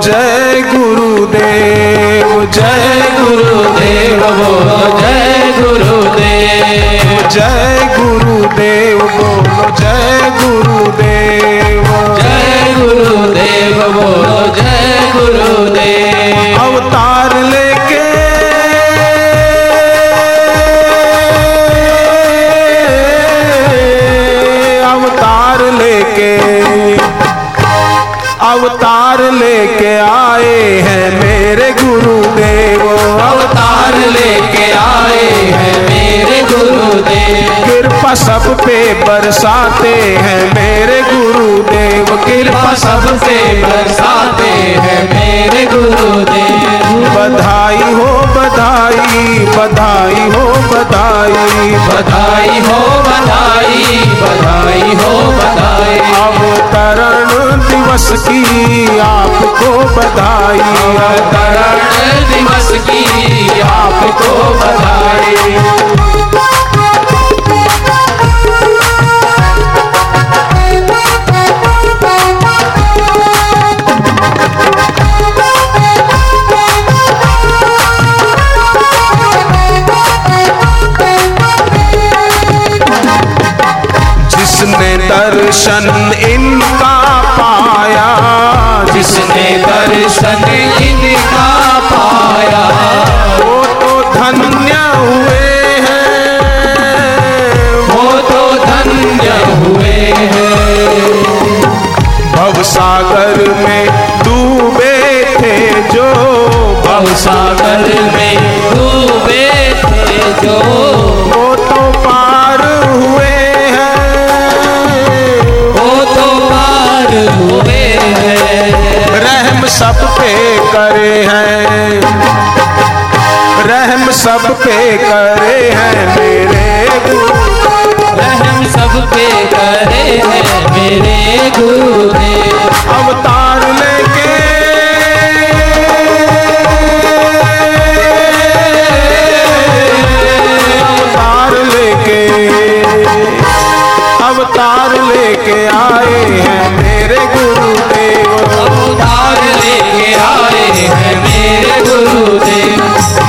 जय गुरुदेव जय गुरुदेव बोलो जय गुरुदेव जय गुरुदेव बोलो जय आए हैं मेरे गुरुदेव अवतार लेके आए हैं मेरे गुरुदेव कृपा सब पे बरसाते हैं मेरे गुरुदेव कृपा सब पे बरसाते हैं मेरे गुरुदेव बधाई हो बधाई बधाई हो बधाई। बधाई हो बधाई बधाई हो बधाई। अवतरण दिवस की आपको बधाई अवतरण दिवस की दर्शन इनका पाया। जिसने दर्शन करे हैं। रहम सब पे करे हैं मेरे गुरु। रहम सब पे करे हैं मेरे गुरुदेव अवतार लेके। अवतार लेके। अवतार लेके आए हैं मेरे गुरुदेव अवतार लेके हैं मेरे गुरुदेव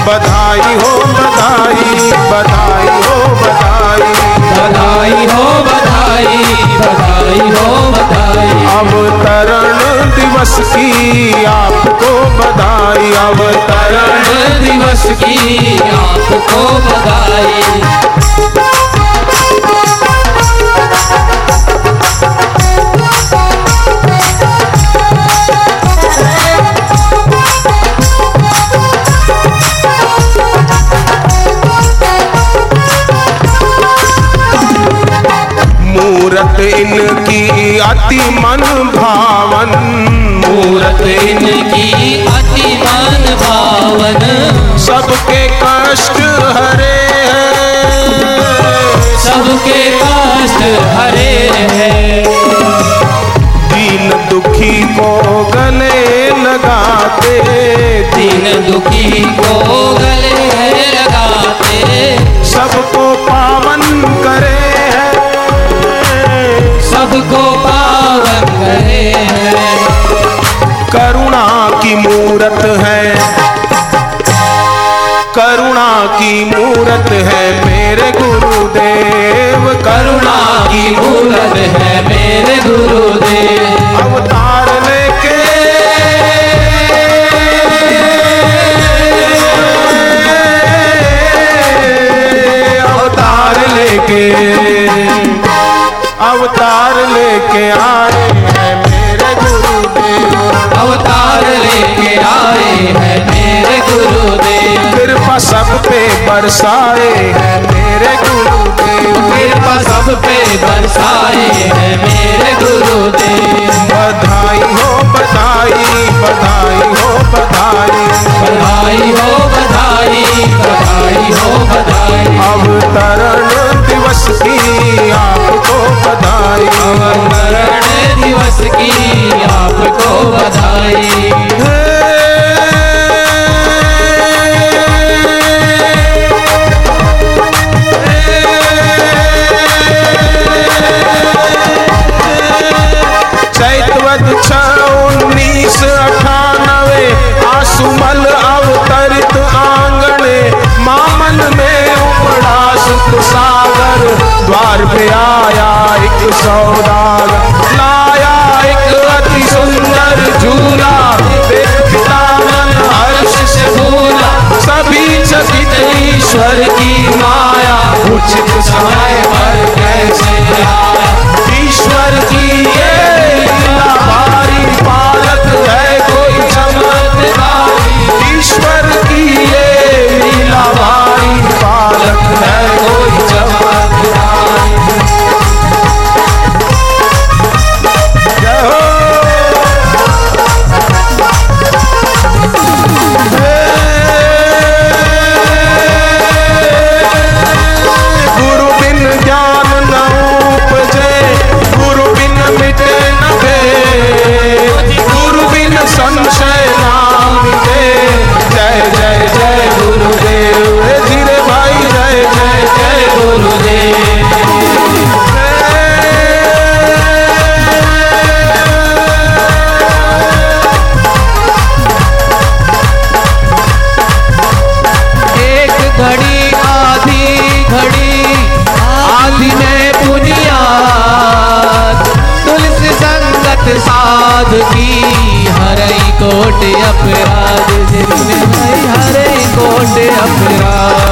बधाई हो बधाई बधाई हो बधाई। बधाई हो बधाई बधाई हो बधाई। अवतरण दिवस की आपको बधाई अवतरण अवतरण दिवस की आपको बधाई। मूरत इनकी अति मन भावन। मूरत इनकी अति मन भावन। सबके कष्ट हरे हैं। सबके कष्ट हरे हैं। दीन दुखी को गले लगाते। दीन दुखी को गले लगाते। सबको की मूरत है। करुणा की मूरत है मेरे गुरुदेव। करुणा की मूरत है मेरे गुरुदेव। अवतार लेके। अवतार लेके। अवतार लेके आए बरसाए हैं मेरे गुरुदेव कृपा सब पे बरसाए हैं मेरे गुरुदेव बधाई हो बधाई बधाई हो बधाई। बधाई हो बधाई बधाई हो बधाई। अवतरण दिवस की आपको बधाई। अवतरण दिवस की आपको बधाई। साथ लाया एक अति सुंदर झूला। देखता हर्ष से भूला सभी चकित ईश्वर की माया। उचित समय पर कैसे आया अपराध जिनमें हरे कोट अपराध।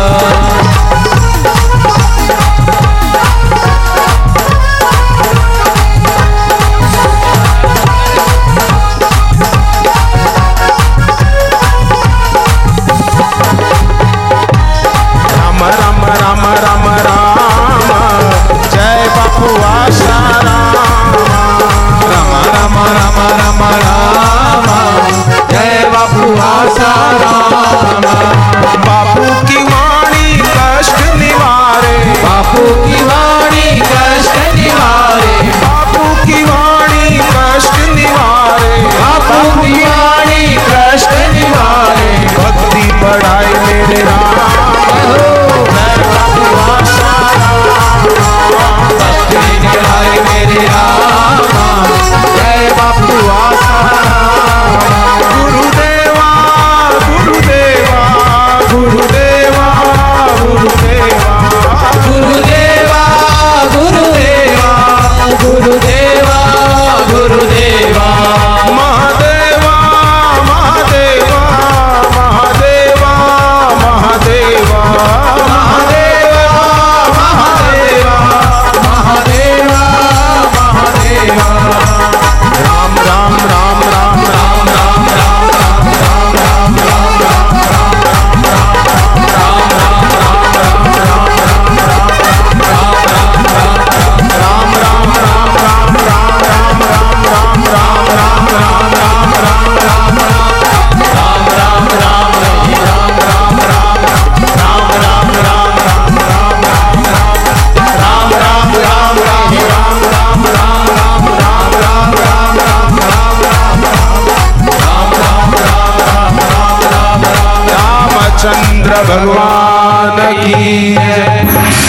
चंद्र भगवान की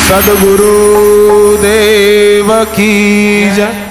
सदगुरु देव की जय।